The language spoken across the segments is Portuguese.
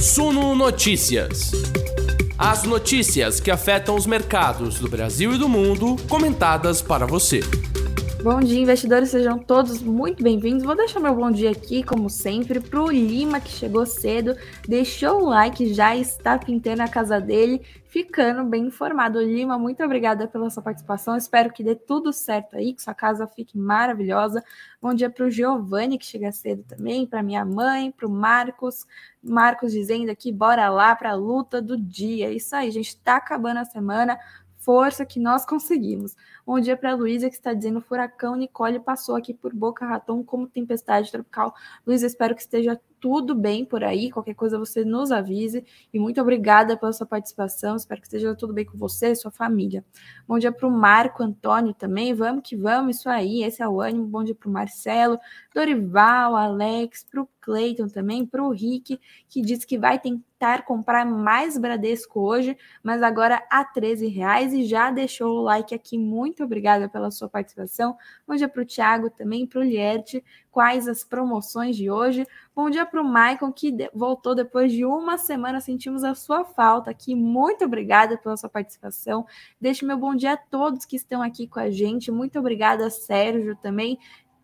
Suno Notícias. As notícias que afetam os mercados do Brasil e do mundo, comentadas para você. Bom dia, investidores, sejam todos muito bem-vindos. Vou deixar meu bom dia aqui, como sempre, para o Lima, que chegou cedo, deixou o like, já está pintando a casa dele, ficando bem informado. Lima, muito obrigada pela sua participação. Espero que dê tudo certo aí, que sua casa fique maravilhosa. Bom dia para o Giovanni, que chega cedo também, para minha mãe, para o Marcos. Marcos dizendo aqui, bora lá para a luta do dia. Isso aí, gente, está acabando a semana força que nós conseguimos. Bom dia para a Luísa, que está dizendo: furacão Nicole passou aqui por Boca Raton como tempestade tropical. Luísa, espero que esteja tudo bem por aí. Qualquer coisa você nos avise. E muito obrigada pela sua participação. Espero que esteja tudo bem com você e sua família. Bom dia para o Marco Antônio também. Vamos que vamos, isso aí. Esse é o ânimo. Bom dia para o Marcelo, Dorival, Alex, para o Cleiton também, para o Rick, que disse que vai tentar comprar mais Bradesco hoje, mas agora a 13 reais e já deixou o like aqui. Muito obrigada pela sua participação. Bom dia para o Thiago também, para o Lierte. Quais as promoções de hoje? Bom dia para o Michael, que voltou depois de uma semana. Sentimos a sua falta aqui. Muito obrigada pela sua participação. Deixe meu bom dia a todos que estão aqui com a gente. Muito obrigada, Sérgio, também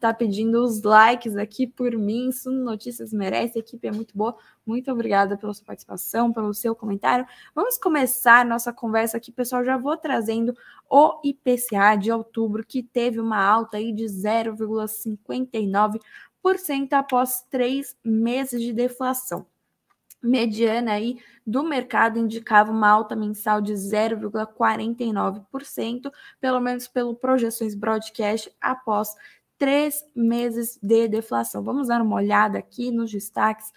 tá pedindo os likes aqui por mim. Suno Notícias merece, a equipe é muito boa. Muito obrigada pela sua participação, pelo seu comentário. Vamos começar nossa conversa aqui, pessoal. Já vou trazendo o IPCA de outubro, que teve uma alta aí de 0,59% após três meses de deflação mediana aí do mercado indicava uma alta mensal de 0,49%, pelo menos pelo projeções broadcast após três meses de deflação. Vamos dar uma olhada aqui nos destaques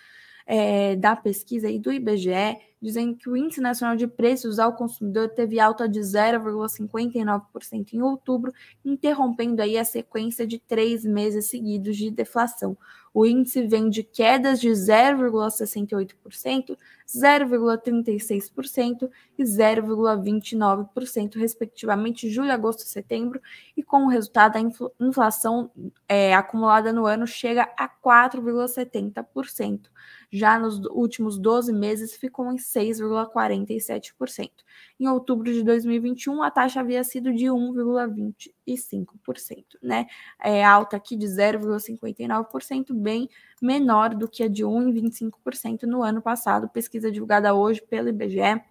é, da pesquisa aí do IBGE, dizendo que o Índice Nacional de Preços ao Consumidor teve alta de 0,59% em outubro, interrompendo aí a sequência de três meses seguidos de deflação. O índice vem de quedas de 0,68%, 0,36% e 0,29%, respectivamente, julho, agosto e setembro, e com o resultado, a inflação é, acumulada no ano chega a 4,70%. Já nos últimos 12 meses, ficou em 6,47%. Em outubro de 2021, a taxa havia sido de 1,25%, né? É alta aqui de 0,59%, bem menor do que a de 1,25% no ano passado, pesquisa divulgada hoje pelo IBGE.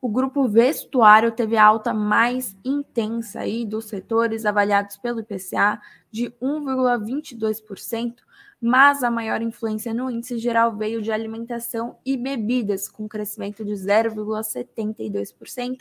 O grupo vestuário teve a alta mais intensa aí dos setores avaliados pelo IPCA de 1,22%, mas a maior influência no índice geral veio de alimentação e bebidas, com crescimento de 0,72%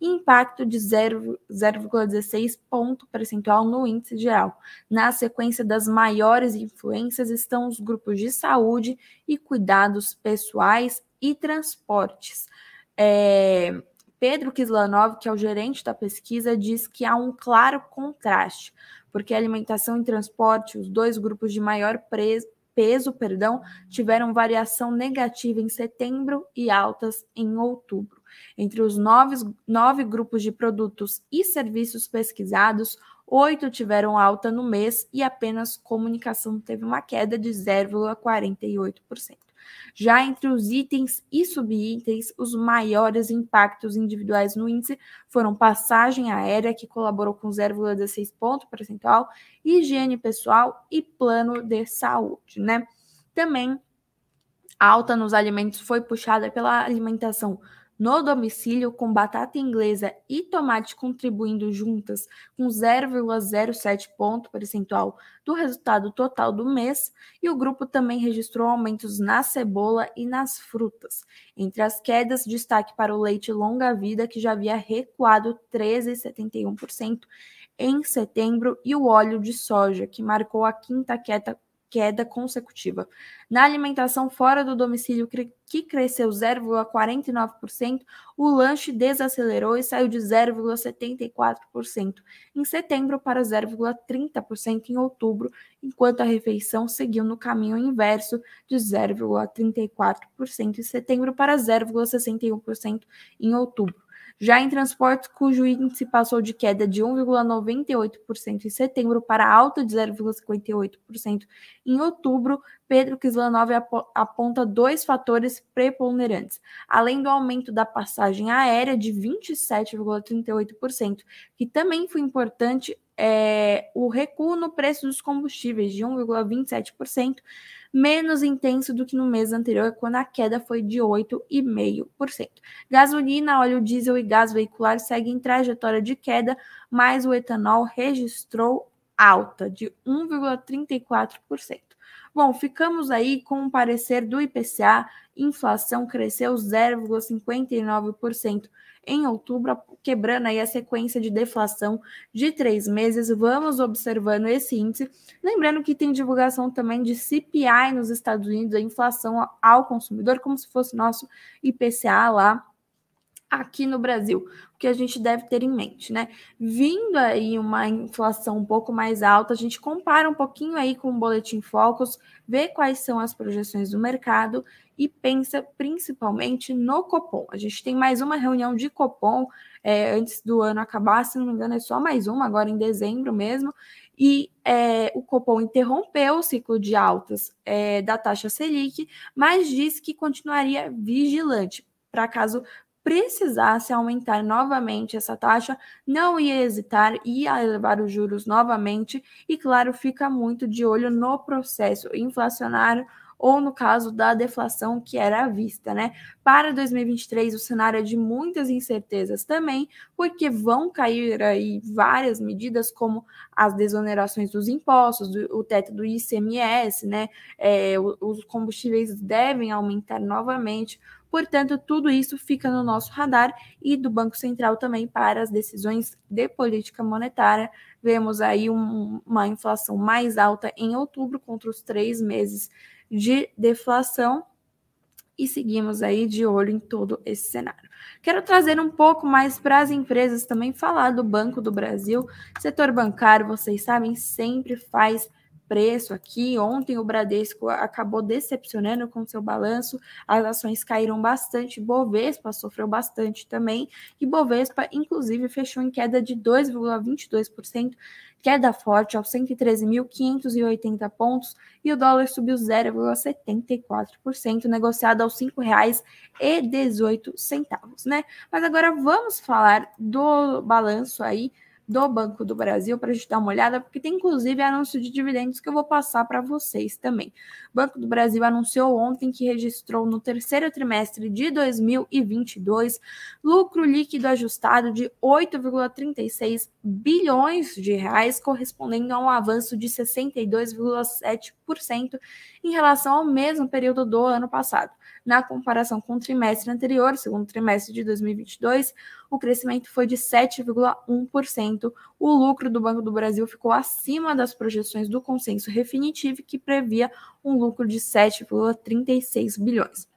e impacto de 0,16 ponto percentual no índice geral. Na sequência das maiores influências estão os grupos de saúde e cuidados pessoais e transportes. É, Pedro Kislanov, que é o gerente da pesquisa, diz que há um claro contraste porque alimentação e transporte, os dois grupos de maior peso, perdão, tiveram variação negativa em setembro e altas em outubro. Entre os nove, nove grupos de produtos e serviços pesquisados, oito tiveram alta no mês e apenas comunicação teve uma queda de 0,48%. Já entre os itens e subitens, os maiores impactos individuais no índice foram passagem aérea, que colaborou com 0,16 ponto percentual, higiene pessoal e plano de saúde, né? Também alta nos alimentos foi puxada pela alimentação no domicílio com batata inglesa e tomate contribuindo juntas com 0,07 ponto percentual do resultado total do mês, e o grupo também registrou aumentos na cebola e nas frutas. Entre as quedas, destaque para o leite longa-vida, que já havia recuado 13,71% em setembro, e o óleo de soja, que marcou a quinta queda queda consecutiva. Na alimentação fora do domicílio, que cresceu 0,49%, o lanche desacelerou e saiu de 0,74% em setembro para 0,30% em outubro, enquanto a refeição seguiu no caminho inverso de 0,34% em setembro para 0,61% em outubro. Já em transportes, cujo índice passou de queda de 1,98% em setembro para alta de 0,58% em outubro, Pedro Kislanov aponta dois fatores preponderantes, além do aumento da passagem aérea de 27,38%, que também foi importante, é, o recuo no preço dos combustíveis de 1,27%, menos intenso do que no mês anterior, quando a queda foi de 8,5%. Gasolina, óleo diesel e gás veicular seguem trajetória de queda, mas o etanol registrou alta de 1,34%. Bom, ficamos aí com um parecer do IPCA, inflação cresceu 0,59% em outubro, quebrando aí a sequência de deflação de três meses. Vamos observando esse índice. Lembrando que tem divulgação também de CPI nos Estados Unidos, a inflação ao consumidor, como se fosse nosso IPCA lá aqui no Brasil, o que a gente deve ter em mente, né? Vindo aí uma inflação um pouco mais alta, a gente compara um pouquinho aí com o Boletim Focus, vê quais são as projeções do mercado e pensa principalmente no Copom. A gente tem mais uma reunião de Copom é, antes do ano acabar, se não me engano, é só mais uma, agora em dezembro mesmo. E é, o Copom interrompeu o ciclo de altas é, da taxa Selic, mas disse que continuaria vigilante para caso precisasse aumentar novamente essa taxa, não ia hesitar, ia elevar os juros novamente e, claro, fica muito de olho no processo inflacionário ou no caso da deflação que era à vista, né? Para 2023, o cenário é de muitas incertezas também, porque vão cair aí várias medidas, como as desonerações dos impostos, do, o teto do ICMS, né? É, os combustíveis devem aumentar novamente, Portanto, tudo isso fica no nosso radar e do Banco Central também para as decisões de política monetária. Vemos aí um, uma inflação mais alta em outubro contra os três meses de deflação e seguimos aí de olho em todo esse cenário. Quero trazer um pouco mais para as empresas também, falar do Banco do Brasil. Setor bancário, vocês sabem, sempre faz preço aqui. Ontem o Bradesco acabou decepcionando com seu balanço, as ações caíram bastante, Bovespa sofreu bastante também, e Bovespa, inclusive, fechou em queda de 2,22%, queda forte aos 113.580 pontos, e o dólar subiu 0,74%, negociado aos R$ 5,18, né? Mas agora vamos falar do balanço aí do Banco do Brasil para a gente dar uma olhada, porque tem inclusive anúncio de dividendos que eu vou passar para vocês também. O Banco do Brasil anunciou ontem que registrou no terceiro trimestre de 2022 lucro líquido ajustado de 8,36 bilhões de reais, correspondendo a um avanço de 62,7% em relação ao mesmo período do ano passado. Na comparação com o trimestre anterior, segundo trimestre de 2022, o crescimento foi de 7,1%. O lucro do Banco do Brasil ficou acima das projeções do consenso Refinitiv, que previa um lucro de 7,36 bilhões.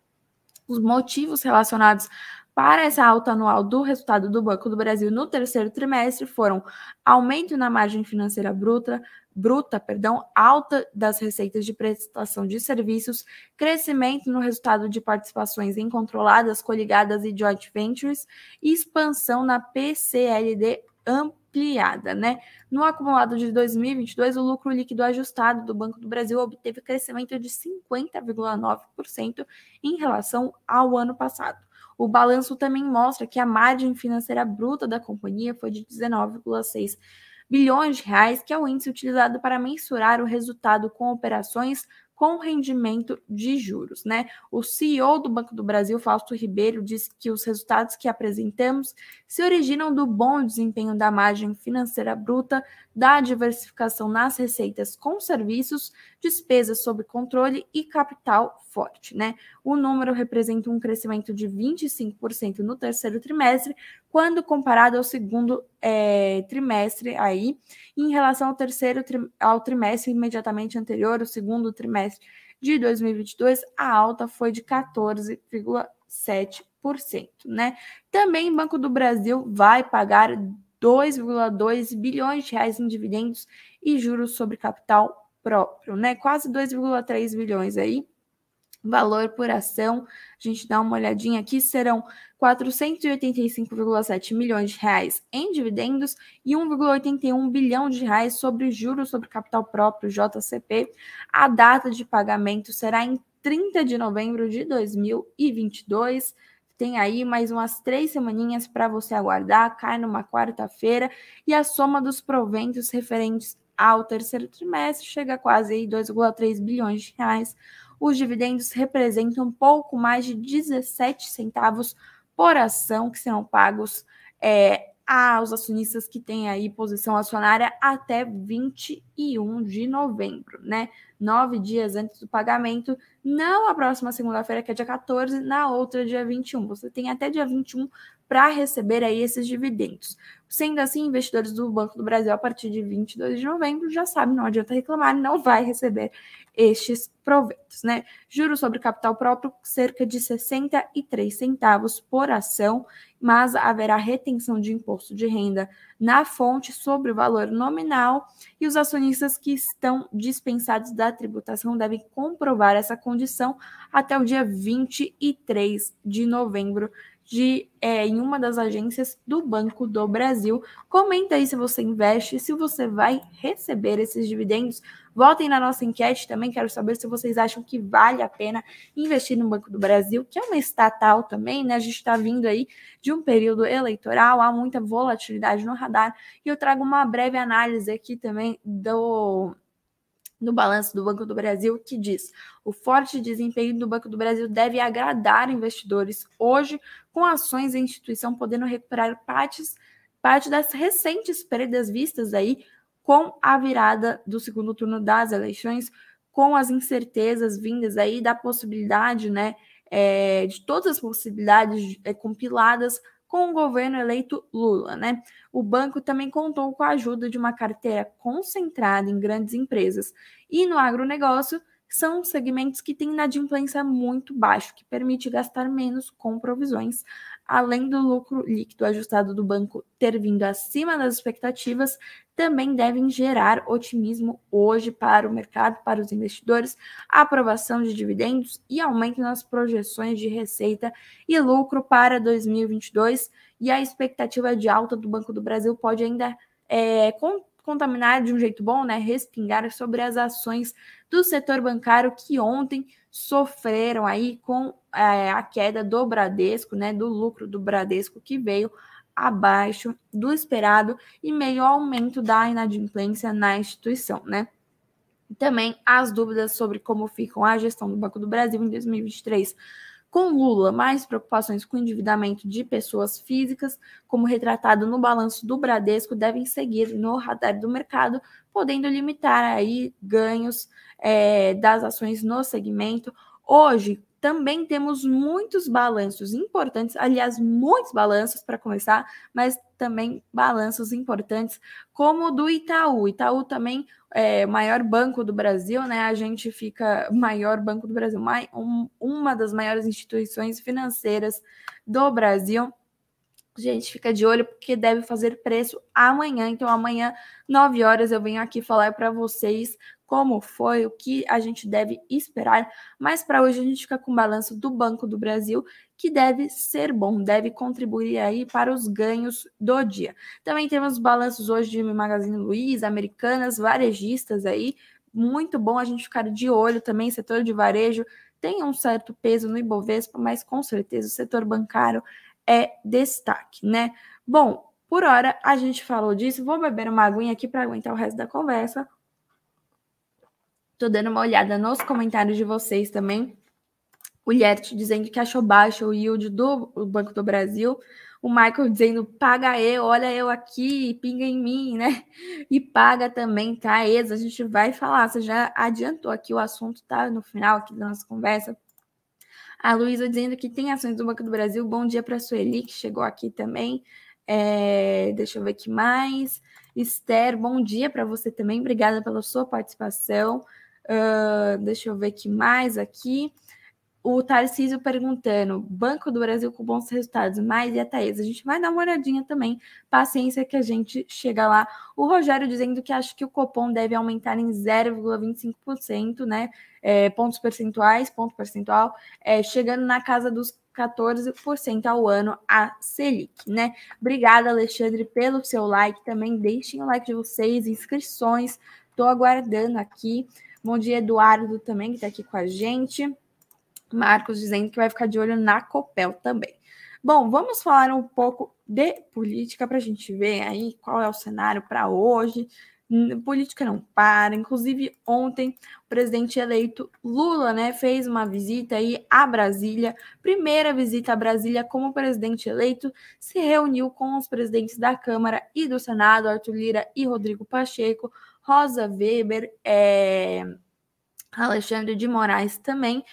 Os motivos relacionados para essa alta anual do resultado do Banco do Brasil no terceiro trimestre foram aumento na margem financeira bruta, bruta, perdão, alta das receitas de prestação de serviços, crescimento no resultado de participações em controladas, coligadas e joint ventures e expansão na PCLD ampliada, né? No acumulado de 2022, o lucro líquido ajustado do Banco do Brasil obteve crescimento de 50,9% em relação ao ano passado. O balanço também mostra que a margem financeira bruta da companhia foi de 19,6 bilhões de reais, que é o índice utilizado para mensurar o resultado com operações com rendimento de juros, né? O CEO do Banco do Brasil, Fausto Ribeiro, disse que os resultados que apresentamos se originam do bom desempenho da margem financeira bruta, da diversificação nas receitas com serviços, despesas sob controle e capital forte, né? O número representa um crescimento de 25% no terceiro trimestre, quando comparado ao segundo é, trimestre aí, em relação ao terceiro ao trimestre imediatamente anterior, o segundo trimestre de 2022, a alta foi de 14,7%, né? Também o Banco do Brasil vai pagar 2,2 bilhões de reais em dividendos e juros sobre capital próprio, né? Quase 2,3 bilhões aí valor por ação, a gente dá uma olhadinha aqui, serão 485,7 milhões de reais em dividendos e 1,81 bilhão de reais sobre juros sobre capital próprio, JCP. A data de pagamento será em 30 de novembro de 2022. Tem aí mais umas três semaninhas para você aguardar, cai numa quarta-feira, e a soma dos proventos referentes ao terceiro trimestre chega a quase 2,3 bilhões de reais. Os dividendos representam pouco mais de 17 centavos por ação que serão pagos é, aos acionistas que têm aí posição acionária até 21 de novembro, né? Nove dias antes do pagamento, não a próxima segunda-feira, que é dia 14, na outra, dia 21. Você tem até dia 21 para receber aí esses dividendos. Sendo assim, investidores do Banco do Brasil, a partir de 22 de novembro, já sabem, não adianta reclamar, não vai receber estes proventos, né? Juros sobre capital próprio, cerca de 63 centavos por ação, mas haverá retenção de imposto de renda na fonte sobre o valor nominal e os acionistas que estão dispensados da tributação devem comprovar essa condição até o dia 23 de novembro de é, em uma das agências do Banco do Brasil. Comenta aí se você investe, se você vai receber esses dividendos. Votem na nossa enquete também. Quero saber se vocês acham que vale a pena investir no Banco do Brasil, que é uma estatal também, né? A gente está vindo aí de um período eleitoral, há muita volatilidade no radar. E eu trago uma breve análise aqui também do no balanço do Banco do Brasil que diz: o forte desempenho do Banco do Brasil deve agradar investidores hoje, com ações da instituição podendo recuperar partes, parte das recentes perdas vistas aí com a virada do segundo turno das eleições, com as incertezas vindas aí da possibilidade, né, é, de todas as possibilidades é, compiladas com o governo eleito Lula, né? O banco também contou com a ajuda de uma carteira concentrada em grandes empresas e no agronegócio são segmentos que têm inadimplência muito baixo, que permite gastar menos com provisões, além do lucro líquido ajustado do banco ter vindo acima das expectativas, também devem gerar otimismo hoje para o mercado, para os investidores, aprovação de dividendos e aumento nas projeções de receita e lucro para 2022. E a expectativa de alta do Banco do Brasil pode ainda é, contaminar de um jeito bom, né? Respingar sobre as ações do setor bancário que ontem sofreram aí com é, a queda do Bradesco, né? Do lucro do Bradesco que veio abaixo do esperado e meio aumento da inadimplência na instituição, né? Também as dúvidas sobre como ficam a gestão do Banco do Brasil em 2023. Com Lula, mais preocupações com o endividamento de pessoas físicas, como retratado no balanço do Bradesco, devem seguir no radar do mercado, podendo limitar aí ganhos é, das ações no segmento. Hoje, também temos muitos balanços importantes, aliás, muitos balanços para começar, mas também balanços importantes, como o do Itaú. Itaú também é o maior banco do Brasil, né? A gente fica maior banco do Brasil, um, uma das maiores instituições financeiras do Brasil. Gente, fica de olho porque deve fazer preço amanhã. Então, amanhã, 9 horas, eu venho aqui falar para vocês como foi, o que a gente deve esperar. Mas para hoje a gente fica com o balanço do Banco do Brasil, que deve ser bom, deve contribuir aí para os ganhos do dia. Também temos balanços hoje de Magazine Luiza, Americanas, varejistas aí. Muito bom a gente ficar de olho também, setor de varejo tem um certo peso no Ibovespa, mas com certeza o setor bancário é destaque, né? Bom, por hora a gente falou disso. Vou beber uma aguinha aqui para aguentar o resto da conversa. Tô dando uma olhada nos comentários de vocês também. O Liert dizendo que achou baixo o yield do Banco do Brasil. O Michael dizendo, paga eu, olha eu aqui, pinga em mim, né? E paga também, tá? Exa, a gente vai falar. Você já adiantou aqui o assunto, tá? No final aqui da nossa conversa. A Luísa dizendo que tem ações do Banco do Brasil. Bom dia para a Sueli, que chegou aqui também. É, deixa eu ver aqui mais. Esther, bom dia para você também. Obrigada pela sua participação. Uh, deixa eu ver que mais aqui. o Tarcísio perguntando, Banco do Brasil com bons resultados, mas e a Thaís? A gente vai dar uma olhadinha também, paciência que a gente chega lá. O Rogério dizendo que acha que o Copom deve aumentar em 0,25%, né? É, pontos percentuais, ponto percentual, é, chegando na casa dos 14% ao ano a Selic, né? Obrigada, Alexandre, pelo seu like. Também deixem o like de vocês, inscrições. Estou aguardando aqui. Bom dia, Eduardo, também, que está aqui com a gente. Marcos dizendo que vai ficar de olho na Copel também. Bom, vamos falar um pouco de política para a gente ver aí qual é o cenário para hoje. Política não para. Inclusive, ontem, o presidente eleito Lula né, fez uma visita aí a Brasília. Primeira visita a Brasília como presidente eleito. Se reuniu com os presidentes da Câmara e do Senado, Arthur Lira e Rodrigo Pacheco, Rosa Weber, é, Alexandre de Moraes também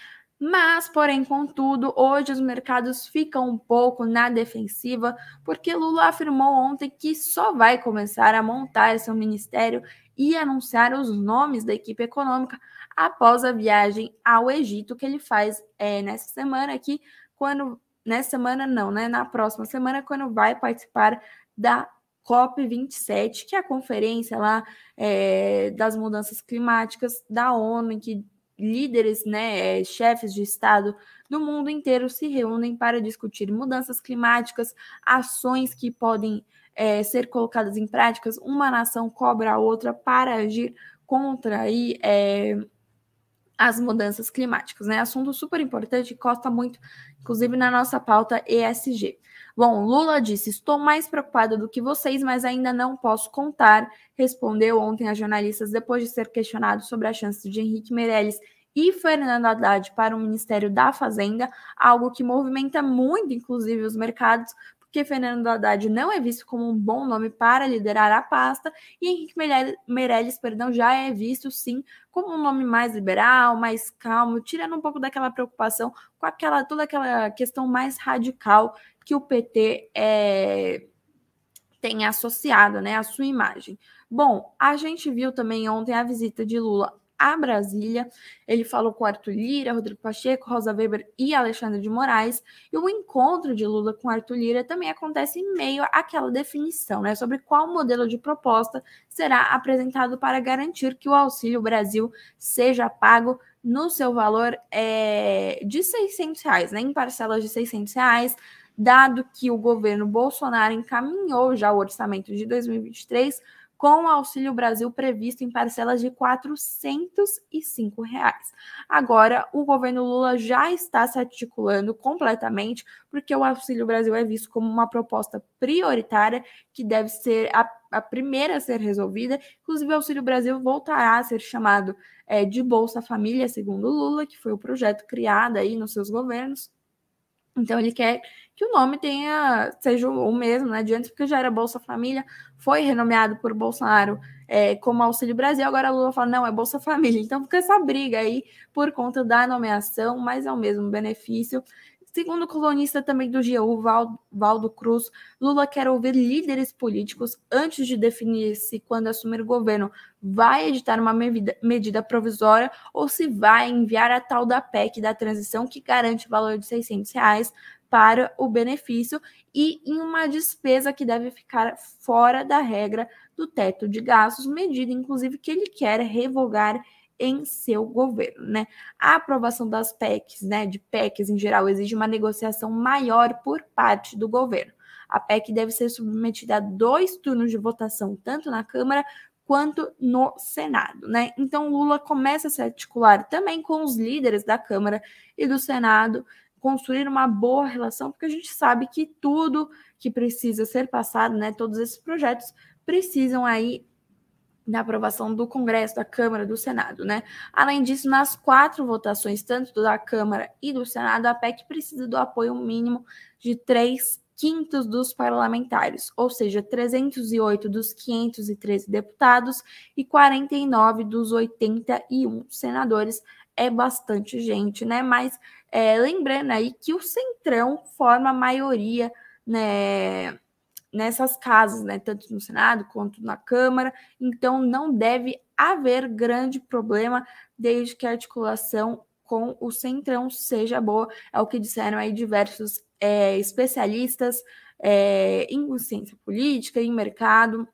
mas, porém, contudo, hoje os mercados ficam um pouco na defensiva, porque Lula afirmou ontem que só vai começar a montar seu ministério e anunciar os nomes da equipe econômica após a viagem ao Egito que ele faz é, nessa semana aqui, quando nessa semana não, né? Na próxima semana, quando vai participar da COP27, que é a conferência lá é, das mudanças climáticas da ONU, em que líderes, né, eh, chefes de Estado do mundo inteiro se reúnem para discutir mudanças climáticas, ações que podem é, ser colocadas em práticas. Uma nação cobra a outra para agir contra aí, é, as mudanças climáticas, né? Assunto super importante e costa muito, inclusive na nossa pauta ESG. Bom, Lula disse: Estou mais preocupado do que vocês, mas ainda não posso contar. Respondeu ontem a jornalistas depois de ser questionado sobre a chance de Henrique Meirelles e Fernando Haddad para o Ministério da Fazenda, algo que movimenta muito, inclusive, os mercados, porque Fernando Haddad não é visto como um bom nome para liderar a pasta e Henrique Meirelles, perdão, já é visto sim como um nome mais liberal, mais calmo, tirando um pouco daquela preocupação com aquela toda aquela questão mais radical que o PT é, tem associado, né, à sua imagem. Bom, a gente viu também ontem a visita de Lula a Brasília. Ele falou com Arthur Lira, Rodrigo Pacheco, Rosa Weber e Alexandre de Moraes. E o encontro de Lula com Arthur Lira também acontece em meio àquela definição, né, sobre qual modelo de proposta será apresentado para garantir que o Auxílio Brasil seja pago no seu valor é, de 600 reais, né, em parcelas de 600 reais, dado que o governo Bolsonaro encaminhou já o orçamento de 2023 com o Auxílio Brasil previsto em parcelas de 405 reais. Agora, o governo Lula já está se articulando completamente, porque o Auxílio Brasil é visto como uma proposta prioritária que deve ser a, a primeira a ser resolvida. Inclusive, o Auxílio Brasil voltará a ser chamado é, de Bolsa Família, segundo Lula, que foi o projeto criado aí nos seus governos. Então ele quer que o nome tenha seja o mesmo, né? De antes, porque já era Bolsa Família, foi renomeado por Bolsonaro é, como Auxílio Brasil, agora Lula fala, não, é Bolsa Família. Então fica essa briga aí por conta da nomeação, mas é o mesmo benefício. Segundo o colunista também do GU, Valdo Cruz, Lula quer ouvir líderes políticos antes de definir se, quando assumir o governo, vai editar uma medida, medida provisória ou se vai enviar a tal da PEC da transição que garante o valor de 600 reais para o benefício e em uma despesa que deve ficar fora da regra do teto de gastos, medida inclusive que ele quer revogar em seu governo, né? A aprovação das PECs, né, de PECs em geral, exige uma negociação maior por parte do governo. A PEC deve ser submetida a dois turnos de votação, tanto na Câmara quanto no Senado, né? Então Lula começa a se articular também com os líderes da Câmara e do Senado, construir uma boa relação, porque a gente sabe que tudo que precisa ser passado, né, todos esses projetos precisam aí da aprovação do Congresso, da Câmara, do Senado, né? Além disso, nas quatro votações, tanto da Câmara e do Senado, a PEC precisa do apoio mínimo de três quintos dos parlamentares, ou seja, 308 dos 513 deputados e 49 dos 81 senadores. É bastante gente, né? Mas é, lembrando aí que o Centrão forma a maioria, né? Nessas casas, né, tanto no Senado quanto na Câmara, então não deve haver grande problema desde que a articulação com o Centrão seja boa, é o que disseram aí diversos é, especialistas é, em ciência política, em mercado.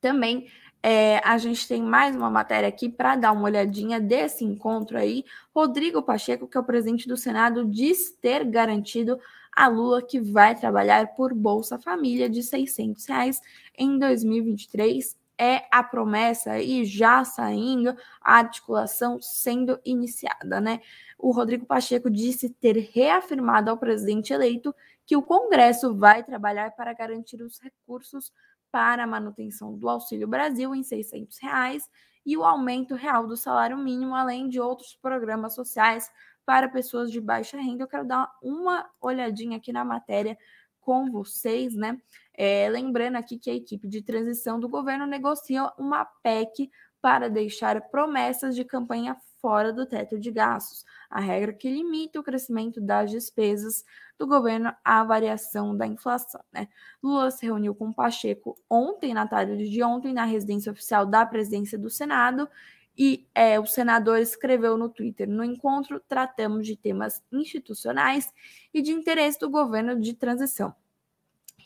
Também é, a gente tem mais uma matéria aqui para dar uma olhadinha desse encontro aí. Rodrigo Pacheco, que é o presidente do Senado, diz ter garantido a Lula que vai trabalhar por Bolsa Família de 600 reais em 2023 é a promessa e já saindo a articulação sendo iniciada, né? O Rodrigo Pacheco disse ter reafirmado ao presidente eleito que o Congresso vai trabalhar para garantir os recursos para a manutenção do Auxílio Brasil em 600 reais e o aumento real do salário mínimo, além de outros programas sociais para pessoas de baixa renda. Eu quero dar uma olhadinha aqui na matéria com vocês, né? É, lembrando aqui que a equipe de transição do governo negocia uma PEC para deixar promessas de campanha fora do teto de gastos, a regra que limita o crescimento das despesas do governo à variação da inflação. Né? Lula se reuniu com Pacheco ontem, na tarde de ontem, na residência oficial da presidência do Senado, e é, o senador escreveu no Twitter: no encontro, tratamos de temas institucionais e de interesse do governo de transição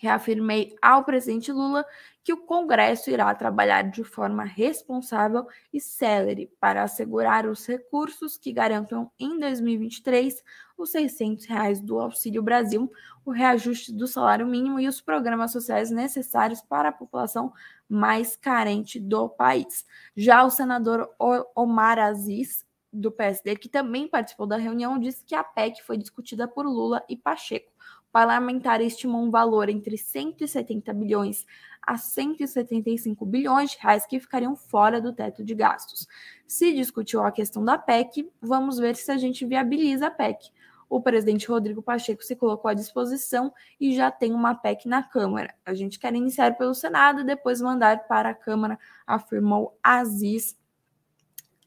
reafirmei ao presidente Lula que o Congresso irá trabalhar de forma responsável e célere para assegurar os recursos que garantam em 2023 os 600 reais do Auxílio Brasil, o reajuste do salário mínimo e os programas sociais necessários para a população mais carente do país. Já o senador Omar Aziz, do PSD, que também participou da reunião, disse que a PEC foi discutida por Lula e Pacheco parlamentar estimou um valor entre 170 bilhões a 175 bilhões de reais que ficariam fora do teto de gastos. Se discutiu a questão da PEC, vamos ver se a gente viabiliza a PEC. O presidente Rodrigo Pacheco se colocou à disposição e já tem uma PEC na Câmara. A gente quer iniciar pelo Senado e depois mandar para a Câmara, afirmou Aziz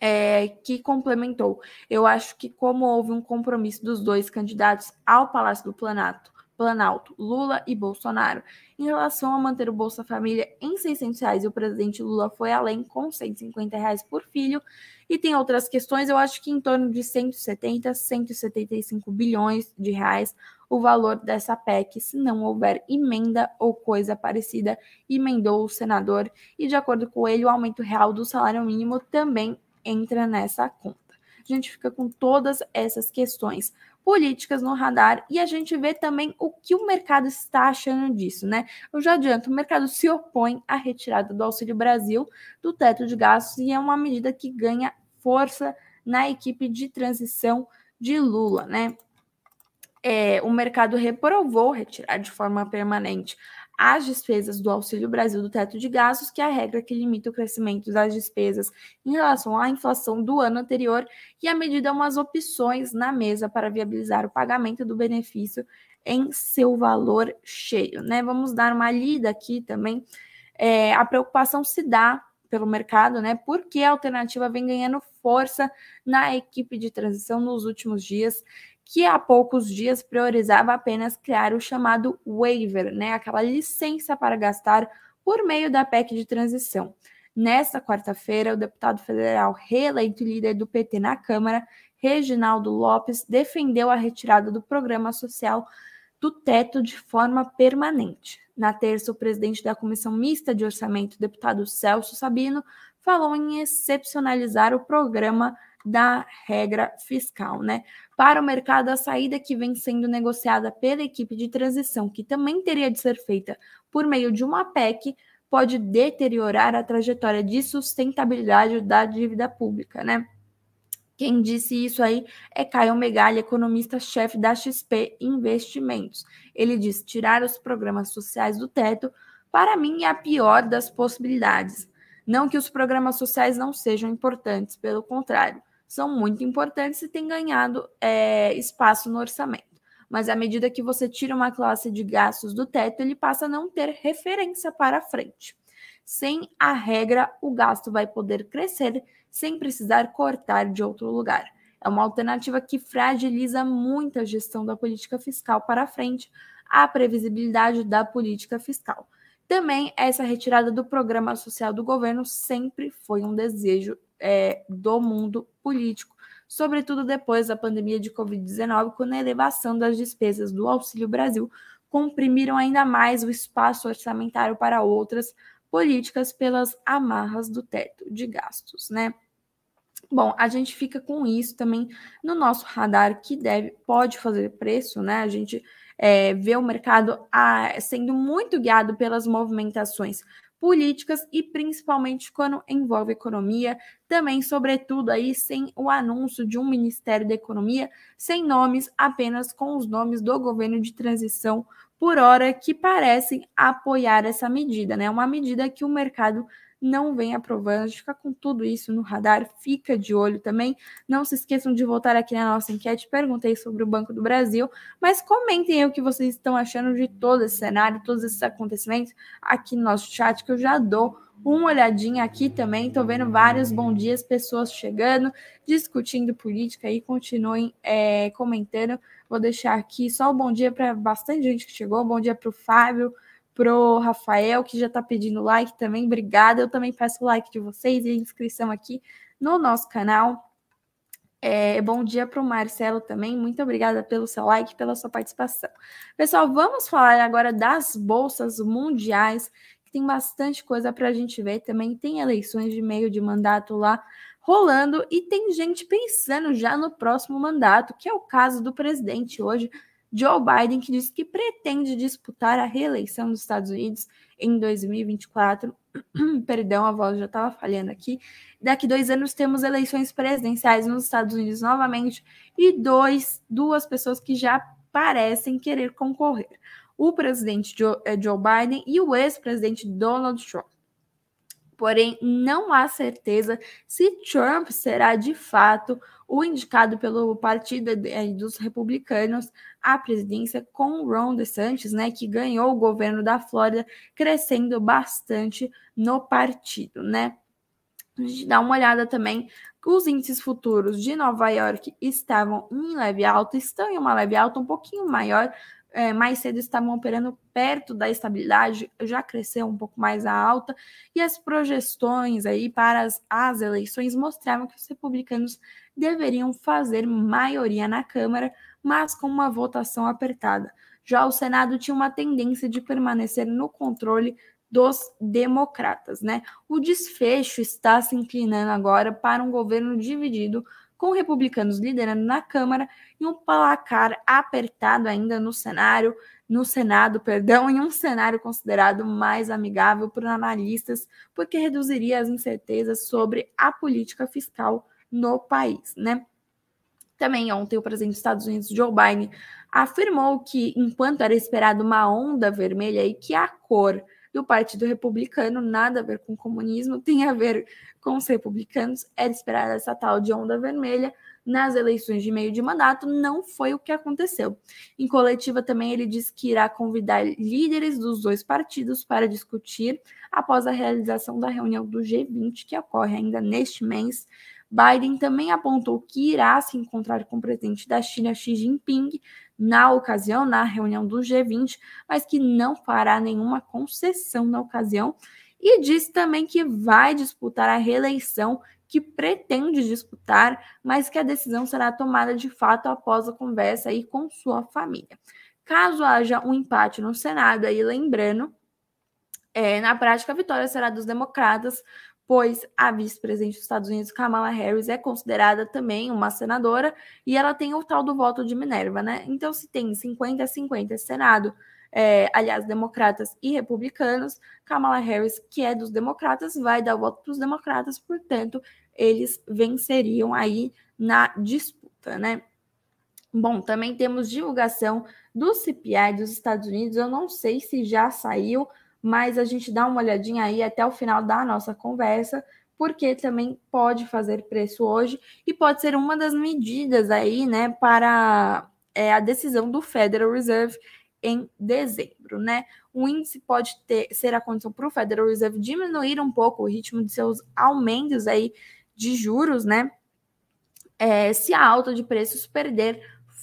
é, que complementou. Eu acho que, como houve um compromisso dos dois candidatos ao Palácio do Planalto, Planalto, Lula e Bolsonaro, em relação a manter o Bolsa Família em 600 reais, o presidente Lula foi além com 150 reais por filho, e tem outras questões, eu acho que em torno de 170, 175 bilhões de reais o valor dessa PEC, se não houver emenda ou coisa parecida, emendou o senador, e de acordo com ele, o aumento real do salário mínimo também entra nessa conta. A gente fica com todas essas questões políticas no radar e a gente vê também o que o mercado está achando disso, né? Eu já adianto, o mercado se opõe à retirada do Auxílio Brasil do teto de gastos e é uma medida que ganha força na equipe de transição de Lula, né? É, o mercado reprovou retirar de forma permanente as despesas do Auxílio Brasil do teto de gastos, que é a regra que limita o crescimento das despesas em relação à inflação do ano anterior, e a medida é umas opções na mesa para viabilizar o pagamento do benefício em seu valor cheio. Né? Vamos dar uma lida aqui também. É, a preocupação se dá pelo mercado, né? Porque a alternativa vem ganhando força na equipe de transição nos últimos dias que há poucos dias priorizava apenas criar o chamado waiver, né, aquela licença para gastar por meio da PEC de transição. Nesta quarta-feira, o deputado federal reeleito líder do PT na Câmara, Reginaldo Lopes, defendeu a retirada do programa social do teto de forma permanente. Na terça, o presidente da Comissão Mista de Orçamento, deputado Celso Sabino, falou em excepcionalizar o programa da regra fiscal, né? Para o mercado, a saída que vem sendo negociada pela equipe de transição, que também teria de ser feita por meio de uma PEC, pode deteriorar a trajetória de sustentabilidade da dívida pública, né? Quem disse isso aí é Caio Megali, economista-chefe da XP Investimentos. Ele diz: tirar os programas sociais do teto, para mim, é a pior das possibilidades. Não que os programas sociais não sejam importantes, pelo contrário são muito importantes e têm ganhado é, espaço no orçamento. Mas à medida que você tira uma classe de gastos do teto, ele passa a não ter referência para frente. Sem a regra, o gasto vai poder crescer sem precisar cortar de outro lugar. É uma alternativa que fragiliza muito a gestão da política fiscal para frente, a previsibilidade da política fiscal. Também essa retirada do programa social do governo sempre foi um desejo é, do mundo político. sobretudo depois da pandemia de Covid-19, quando a elevação das despesas do Auxílio Brasil comprimiram ainda mais o espaço orçamentário para outras políticas pelas amarras do teto de gastos, né? Bom, a gente fica com isso também no nosso radar que deve pode fazer preço, né? A gente é, vê o mercado a, ah, sendo muito guiado pelas movimentações políticas e principalmente quando envolve economia, também, sobretudo, aí sem o anúncio de um Ministério da Economia, sem nomes, apenas com os nomes do governo de transição por hora que parecem apoiar essa medida, né? Uma medida que o mercado não vem aprovando. A gente fica com tudo isso no radar, fica de olho também. Não se esqueçam de voltar aqui na nossa enquete. Perguntei sobre o Banco do Brasil, mas comentem aí o que vocês estão achando de todo esse cenário, todos esses acontecimentos aqui no nosso chat, que eu já dou uma olhadinha aqui também. Estou vendo vários bom dias, pessoas chegando, discutindo política aí. Continuem é, comentando. Vou deixar aqui só o bom dia para bastante gente que chegou. Bom dia para o Fábio pro Rafael, que já está pedindo like também. Obrigada. Eu também peço o like de vocês e inscrição aqui no nosso canal. É, bom dia para o Marcelo também. Muito obrigada pelo seu like, pela sua participação. Pessoal, vamos falar agora das bolsas mundiais, que tem bastante coisa para a gente ver. Também tem eleições de meio de mandato lá rolando e tem gente pensando já no próximo mandato, que é o caso do presidente hoje. Joe Biden, que disse que pretende disputar a reeleição dos Estados Unidos em 2024. Perdão, a voz já estava falhando aqui. Daqui dois anos temos eleições presidenciais nos Estados Unidos novamente e dois, duas pessoas que já parecem querer concorrer: o presidente Joe, eh, Joe Biden e o ex-presidente Donald Trump porém não há certeza se Trump será de fato o indicado pelo partido eh, dos republicanos à presidência com Ron DeSantis, né, que ganhou o governo da Flórida, crescendo bastante no partido, né? A gente dá uma olhada também os índices futuros de Nova York estavam em leve alta, estão em uma leve alta um pouquinho maior, é, mais cedo estavam operando perto da estabilidade, já cresceu um pouco mais a alta, e as projeções aí para as, as eleições mostravam que os republicanos deveriam fazer maioria na Câmara, mas com uma votação apertada. Já o Senado tinha uma tendência de permanecer no controle dos democratas, né? O desfecho está se inclinando agora para um governo dividido com republicanos liderando na Câmara e um placar apertado ainda no cenário, no Senado, perdão, em um cenário considerado mais amigável por analistas, porque reduziria as incertezas sobre a política fiscal no país, né? Também ontem o presidente dos Estados Unidos, Joe Biden, afirmou que enquanto era esperado uma onda vermelha e que a cor do Partido Republicano, nada a ver com o comunismo, tem a ver com os republicanos. Era esperada essa tal de onda vermelha nas eleições de meio de mandato, não foi o que aconteceu. Em coletiva também ele disse que irá convidar líderes dos dois partidos para discutir após a realização da reunião do G20, que ocorre ainda neste mês. Biden também apontou que irá se encontrar com o presidente da China, Xi Jinping, na ocasião, na reunião do G20, mas que não fará nenhuma concessão na ocasião. E disse também que vai disputar a reeleição que pretende disputar, mas que a decisão será tomada de fato após a conversa aí com sua família. Caso haja um empate no Senado, aí lembrando, é, na prática a vitória será dos democratas, pois a vice-presidente dos Estados Unidos, Kamala Harris, é considerada também uma senadora e ela tem o tal do voto de Minerva, né? Então, se tem 50 a 50 Senado, é, aliás, democratas e republicanos, Kamala Harris, que é dos democratas, vai dar o voto para os democratas, portanto, eles venceriam aí na disputa, né? Bom, também temos divulgação do CPI dos Estados Unidos. Eu não sei se já saiu, mas a gente dá uma olhadinha aí até o final da nossa conversa, porque também pode fazer preço hoje e pode ser uma das medidas aí, né, para é, a decisão do Federal Reserve em dezembro, né? O índice pode ter, ser a condição para o Federal Reserve diminuir um pouco o ritmo de seus aumentos aí de juros, né? É, se a alta de preços perder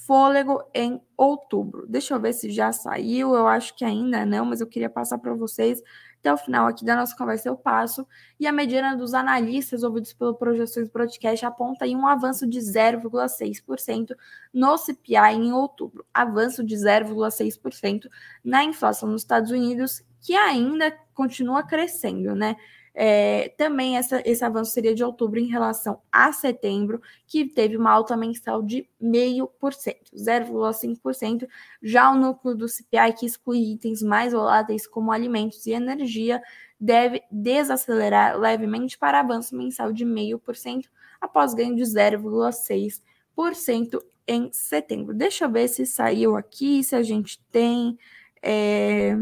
fôlego em outubro. Deixa eu ver se já saiu. Eu acho que ainda não, mas eu queria passar para vocês Até o final aqui da nossa conversa eu passo. E a mediana dos analistas ouvidos pelo Projeções Broadcast aponta aí um avanço de 0,6% no CPI em outubro. Avanço de 0,6% na inflação nos Estados Unidos, que ainda continua crescendo, né? É, também essa, esse avanço seria de outubro em relação a setembro, que teve uma alta mensal de 0,5%, 0,5%. Já o núcleo do CPI, que exclui itens mais voláteis como alimentos e energia, deve desacelerar levemente para avanço mensal de 0,5%, após ganho de 0,6% em setembro. Deixa eu ver se saiu aqui, se a gente tem. É...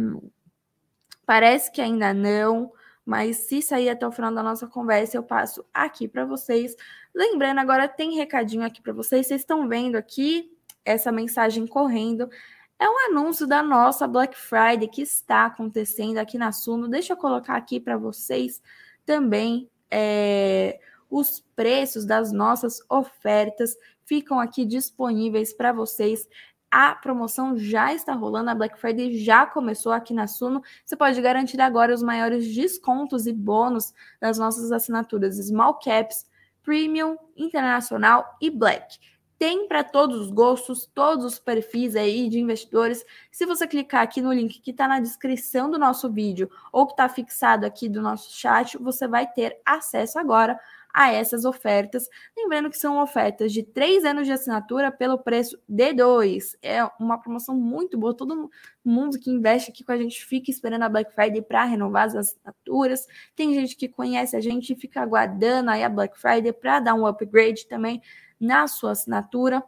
Parece que ainda não mas se sair até o final da nossa conversa, eu passo aqui para vocês. Lembrando, agora tem recadinho aqui para vocês. Vocês estão vendo aqui essa mensagem correndo. É um anúncio da nossa Black Friday que está acontecendo aqui na Suno. Deixa eu colocar aqui para vocês também é, os preços das nossas ofertas ficam aqui disponíveis para vocês. A promoção já está rolando, a Black Friday já começou aqui na Suno. Você pode garantir agora os maiores descontos e bônus das nossas assinaturas Small Caps, Premium, Internacional e Black. Tem para todos os gostos, todos os perfis aí de investidores. Se você clicar aqui no link que está na descrição do nosso vídeo ou que está fixado aqui do nosso chat, você vai ter acesso agora a essas ofertas. Lembrando que são ofertas de três anos de assinatura pelo preço de dois. É uma promoção muito boa. Todo mundo que investe aqui com a gente fica esperando a Black Friday para renovar as assinaturas. Tem gente que conhece a gente e fica aguardando aí a Black Friday para dar um upgrade também na sua assinatura.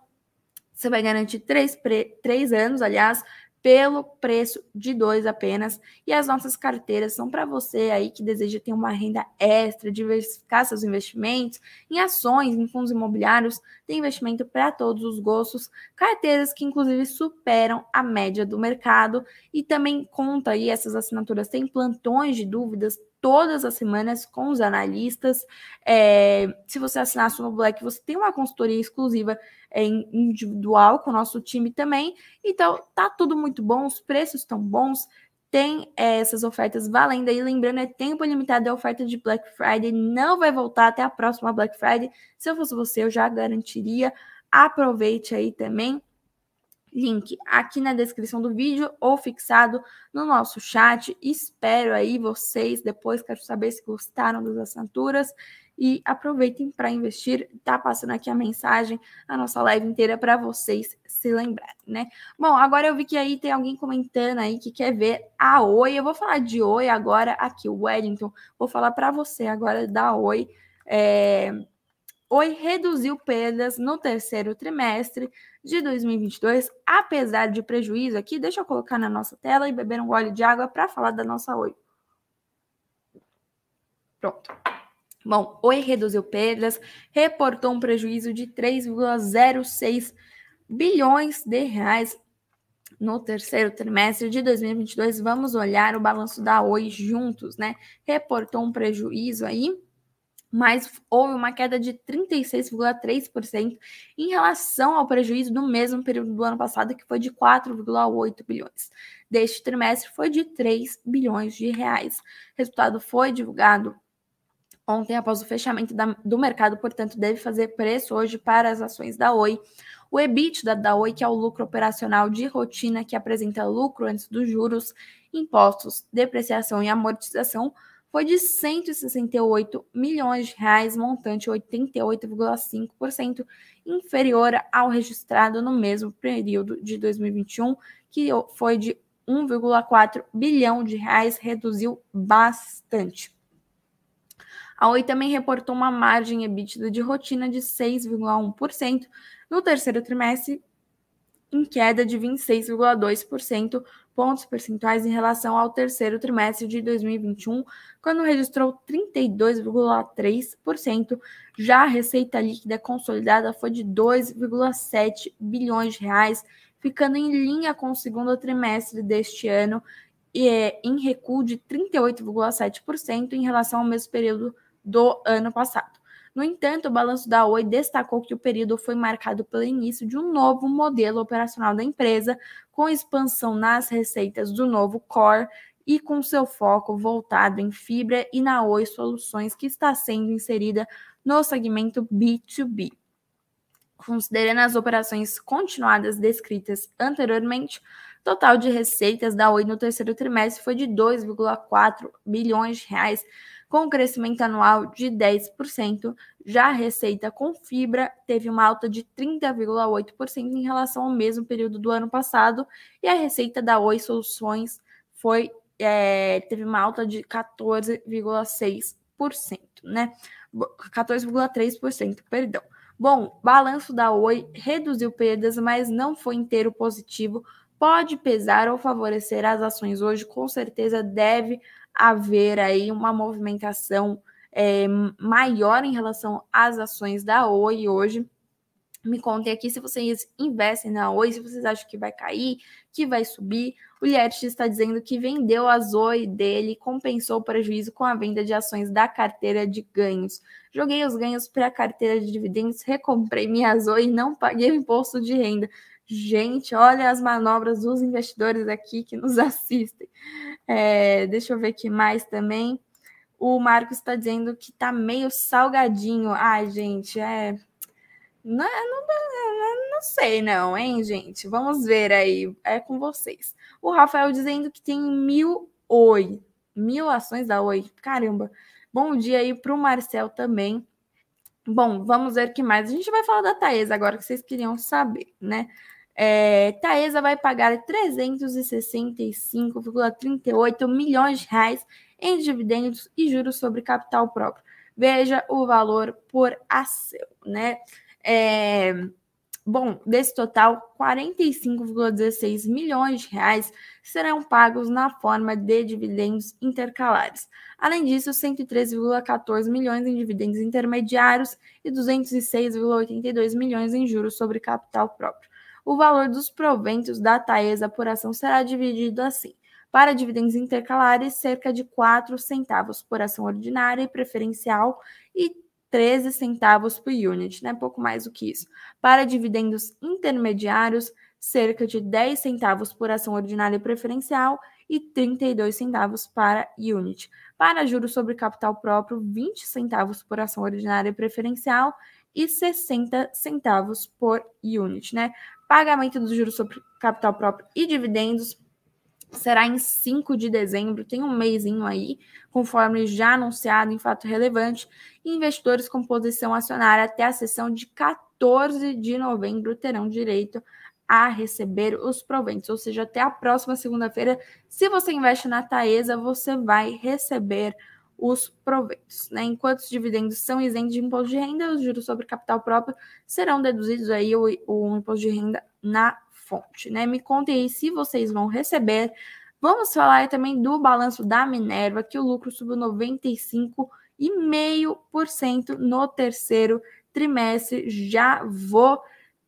Você vai garantir três, três anos, aliás, pelo preço de dois apenas. E as nossas carteiras são para você aí que deseja ter uma renda extra, diversificar seus investimentos em ações, em fundos imobiliários, tem investimento para todos os gostos, carteiras que inclusive superam a média do mercado e também conta aí essas assinaturas tem plantões de dúvidas todas as semanas com os analistas. É, se você assinar no Black, você tem uma consultoria exclusiva é, individual com o nosso time também. Então, tá tudo muito bom, os preços estão bons. Tem é, essas ofertas valendo aí. Lembrando, é tempo limitado a oferta de Black Friday. Não vai voltar até a próxima Black Friday. Se eu fosse você, eu já garantiria. Aproveite aí também link aqui na descrição do vídeo ou fixado no nosso chat. Espero aí vocês depois, quero saber se gostaram das assinaturas e aproveitem para investir. Tá passando aqui a mensagem, a nossa live inteira para vocês se lembrarem, né? Bom, agora eu vi que aí tem alguém comentando aí que quer ver a Oi. Eu vou falar de Oi agora aqui, o Wellington. Vou falar para você agora da Oi. É... Oi reduziu perdas no terceiro trimestre de 2022, apesar de prejuízo aqui. Deixa eu colocar na nossa tela e beber um gole de água para falar da nossa Oi. Pronto. Bom, Oi reduziu perdas, reportou um prejuízo de 3,06 bilhões de reais no terceiro trimestre de 2022. Vamos olhar o balanço da Oi juntos, né? Reportou um prejuízo aí mas houve uma queda de 36,3% em relação ao prejuízo do mesmo período do ano passado, que foi de 4,8 bilhões. Deste trimestre foi de 3 bilhões de reais. O resultado foi divulgado ontem após o fechamento da, do mercado, portanto, deve fazer preço hoje para as ações da Oi. O EBITDA da Oi, que é o lucro operacional de rotina que apresenta lucro antes dos juros, impostos, depreciação e amortização, foi de 168 milhões de reais, montante 88,5% inferior ao registrado no mesmo período de 2021, que foi de 1,4 bilhão de reais, reduziu bastante. A Oi também reportou uma margem EBITDA de rotina de 6,1% no terceiro trimestre, em queda de 26,2% pontos percentuais em relação ao terceiro trimestre de 2021, quando registrou 32,3%. Já a receita líquida consolidada foi de 2,7 bilhões de reais, ficando em linha com o segundo trimestre deste ano e é em recuo de 38,7% em relação ao mesmo período do ano passado. No entanto, o balanço da Oi destacou que o período foi marcado pelo início de um novo modelo operacional da empresa, com expansão nas receitas do novo core e com seu foco voltado em fibra e na Oi Soluções, que está sendo inserida no segmento B2B. Considerando as operações continuadas descritas anteriormente, total de receitas da Oi no terceiro trimestre foi de 2,4 bilhões de reais, com um crescimento anual de 10%. Já a receita com fibra teve uma alta de 30,8% em relação ao mesmo período do ano passado, e a receita da Oi Soluções foi, é, teve uma alta de 14,6%, né? 14,3%, perdão. Bom, balanço da Oi reduziu perdas, mas não foi inteiro positivo. Pode pesar ou favorecer as ações hoje, com certeza deve haver aí uma movimentação é, maior em relação às ações da Oi hoje. Me contem aqui se vocês investem na Oi, se vocês acham que vai cair, que vai subir. O Liet está dizendo que vendeu as Oi dele, compensou o prejuízo com a venda de ações da carteira de ganhos. Joguei os ganhos para a carteira de dividendos, recomprei minhas Oi e não paguei o imposto de renda. Gente, olha as manobras dos investidores aqui que nos assistem. É, deixa eu ver aqui mais também. O Marcos está dizendo que está meio salgadinho. Ai, gente, é. Não, não, não, não, sei, não, hein, gente? Vamos ver aí. É com vocês. O Rafael dizendo que tem mil oi. Mil ações da Oi. Caramba. Bom dia aí para o Marcel também. Bom, vamos ver o que mais. A gente vai falar da Taesa agora que vocês queriam saber, né? É, Taesa vai pagar 365,38 milhões de reais em dividendos e juros sobre capital próprio. Veja o valor por ação, né? É, bom, desse total, 45,16 milhões de reais serão pagos na forma de dividendos intercalares. Além disso, 113,14 milhões em dividendos intermediários e 206,82 milhões em juros sobre capital próprio o valor dos proventos da Taesa por ação será dividido assim. Para dividendos intercalares, cerca de 4 centavos por ação ordinária e preferencial e 13 centavos por unit, né? Pouco mais do que isso. Para dividendos intermediários, cerca de 10 centavos por ação ordinária e preferencial e 32 centavos para unit. Para juros sobre capital próprio, 20 centavos por ação ordinária e preferencial e 60 centavos por unit, né? Pagamento dos juros sobre capital próprio e dividendos será em 5 de dezembro, tem um mêsinho aí, conforme já anunciado em fato relevante. Investidores com posição acionária até a sessão de 14 de novembro terão direito a receber os proventos, ou seja, até a próxima segunda-feira. Se você investe na Taesa, você vai receber os proventos. Né? Enquanto os dividendos são isentos de imposto de renda, os juros sobre capital próprio serão deduzidos aí o, o imposto de renda na fonte. Né? Me contem aí se vocês vão receber. Vamos falar também do balanço da Minerva, que o lucro subiu 95,5% no terceiro trimestre. Já vou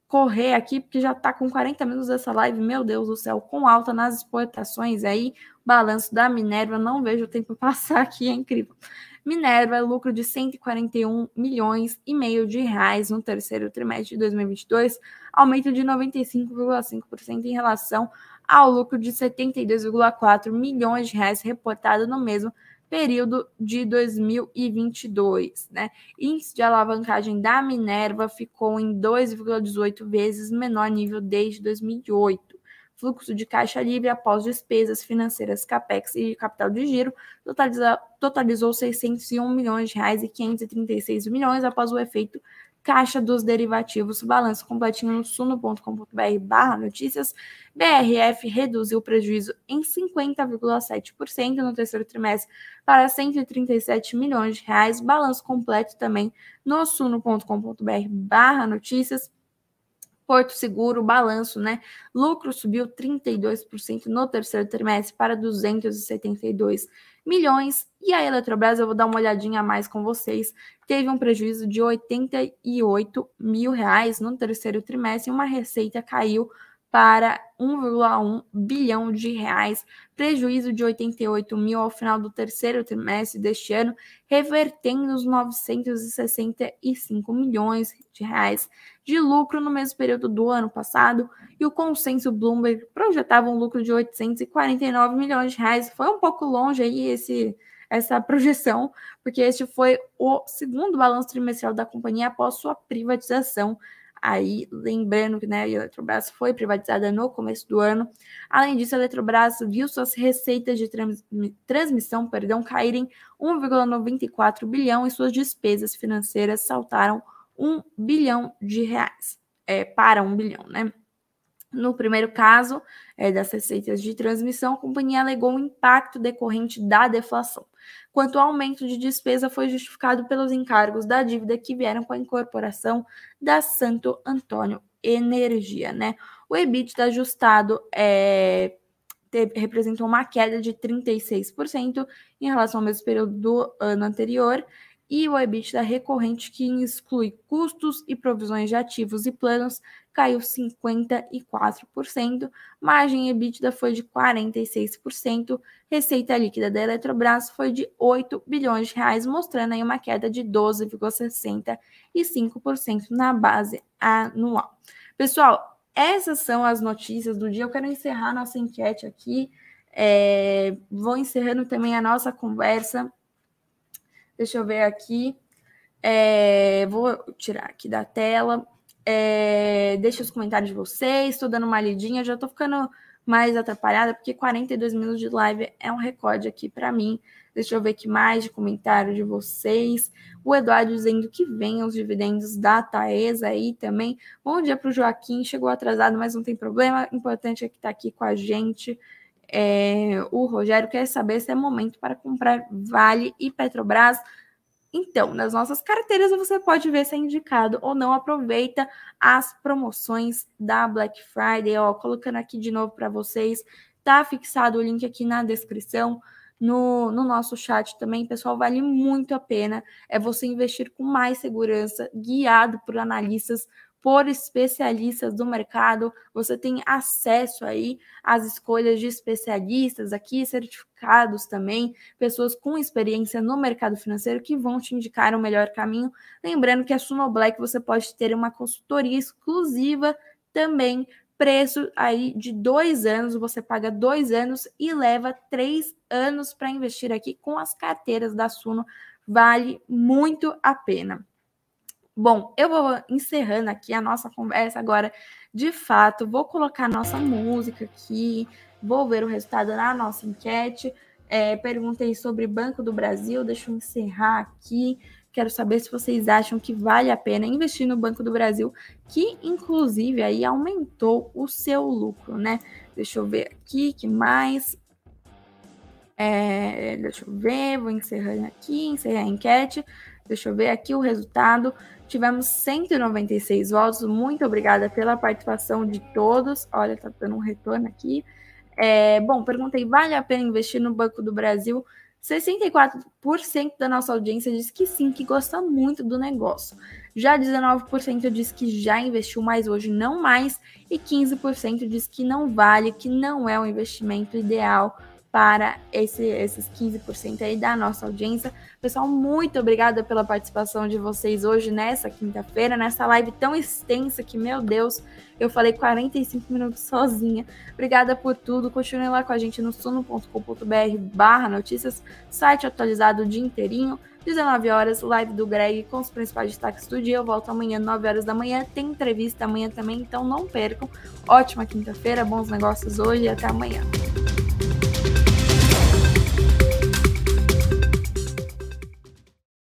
correr aqui, porque já está com 40 minutos dessa live, meu Deus do céu, com alta nas exportações aí, balanço da Minerva, não vejo o tempo passar aqui, é incrível. Minerva, lucro de 141 milhões e meio de reais no terceiro trimestre de 2022, aumento de 95,5% em relação ao lucro de 72,4 milhões de reais reportado no mesmo período de 2022, né? Índice de alavancagem da Minerva ficou em 2,18 vezes menor nível desde 2008. Fluxo de caixa livre após despesas financeiras CAPEX e capital de giro totalizou 601 milhões de reais e 536 milhões após o efeito Caixa dos Derivativos, balanço completinho no suno.com.br barra notícias. BRF reduziu o prejuízo em 50,7% no terceiro trimestre para 137 milhões de reais. Balanço completo também no suno.com.br barra notícias. Porto Seguro, balanço, né? Lucro subiu 32% no terceiro trimestre para 272 milhões. E a Eletrobras, eu vou dar uma olhadinha a mais com vocês, teve um prejuízo de 88 mil reais no terceiro trimestre e uma receita caiu para 1,1 bilhão de reais, prejuízo de 88 mil ao final do terceiro trimestre deste ano, revertendo os 965 milhões de reais de lucro no mesmo período do ano passado, e o consenso Bloomberg projetava um lucro de 849 milhões de reais. Foi um pouco longe aí esse essa projeção, porque este foi o segundo balanço trimestral da companhia após sua privatização Aí, lembrando que né, a Eletrobras foi privatizada no começo do ano. Além disso, a Eletrobras viu suas receitas de transmissão perdão, caírem 1,94 bilhão e suas despesas financeiras saltaram 1 bilhão de reais. É, para 1 bilhão, né? No primeiro caso é, das receitas de transmissão, a companhia alegou o impacto decorrente da deflação. Quanto ao aumento de despesa, foi justificado pelos encargos da dívida que vieram com a incorporação da Santo Antônio Energia. Né? O EBITDA ajustado é, representou uma queda de 36% em relação ao mesmo período do ano anterior e o EBITDA recorrente, que exclui custos e provisões de ativos e planos, caiu 54%, margem EBITDA foi de 46%, receita líquida da Eletrobras foi de 8 bilhões de reais, mostrando aí uma queda de 12,65% na base anual. Pessoal, essas são as notícias do dia. Eu quero encerrar nossa enquete aqui. É, vou encerrando também a nossa conversa Deixa eu ver aqui. É, vou tirar aqui da tela. É, deixa os comentários de vocês. Estou dando uma lidinha. Já estou ficando mais atrapalhada, porque 42 minutos de live é um recorde aqui para mim. Deixa eu ver aqui mais de comentário de vocês. O Eduardo dizendo que venham os dividendos da Taesa aí também. Bom dia para o Joaquim. Chegou atrasado, mas não tem problema. Importante é que está aqui com a gente. É, o Rogério quer saber se é momento para comprar Vale e Petrobras. Então, nas nossas carteiras você pode ver se é indicado ou não. Aproveita as promoções da Black Friday. Ó, colocando aqui de novo para vocês. Tá fixado o link aqui na descrição. No, no, nosso chat também, pessoal, vale muito a pena. É você investir com mais segurança, guiado por analistas por especialistas do mercado. Você tem acesso aí às escolhas de especialistas aqui, certificados também, pessoas com experiência no mercado financeiro que vão te indicar o melhor caminho. Lembrando que a Suno Black você pode ter uma consultoria exclusiva também. Preço aí de dois anos, você paga dois anos e leva três anos para investir aqui com as carteiras da Suno. Vale muito a pena. Bom, eu vou encerrando aqui a nossa conversa agora. De fato, vou colocar nossa música aqui, vou ver o resultado na nossa enquete. É, perguntei sobre Banco do Brasil, deixa eu encerrar aqui. Quero saber se vocês acham que vale a pena investir no Banco do Brasil, que inclusive aí aumentou o seu lucro, né? Deixa eu ver aqui, que mais? É, deixa eu ver, vou encerrando aqui, encerrar a enquete. Deixa eu ver aqui o resultado. Tivemos 196 votos. Muito obrigada pela participação de todos. Olha, tá dando um retorno aqui. É, bom, perguntei: vale a pena investir no Banco do Brasil? 64% da nossa audiência diz que sim, que gosta muito do negócio. Já 19% diz que já investiu, mas hoje não mais. E 15% diz que não vale, que não é o investimento ideal para esse, esses 15% aí da nossa audiência. Pessoal, muito obrigada pela participação de vocês hoje nessa quinta-feira, nessa live tão extensa que, meu Deus, eu falei 45 minutos sozinha. Obrigada por tudo. Continue lá com a gente no suno.com.br barra notícias, site atualizado o dia inteirinho. 19 horas, live do Greg com os principais destaques do dia. Eu volto amanhã, 9 horas da manhã. Tem entrevista amanhã também, então não percam. Ótima quinta-feira, bons negócios hoje e até amanhã.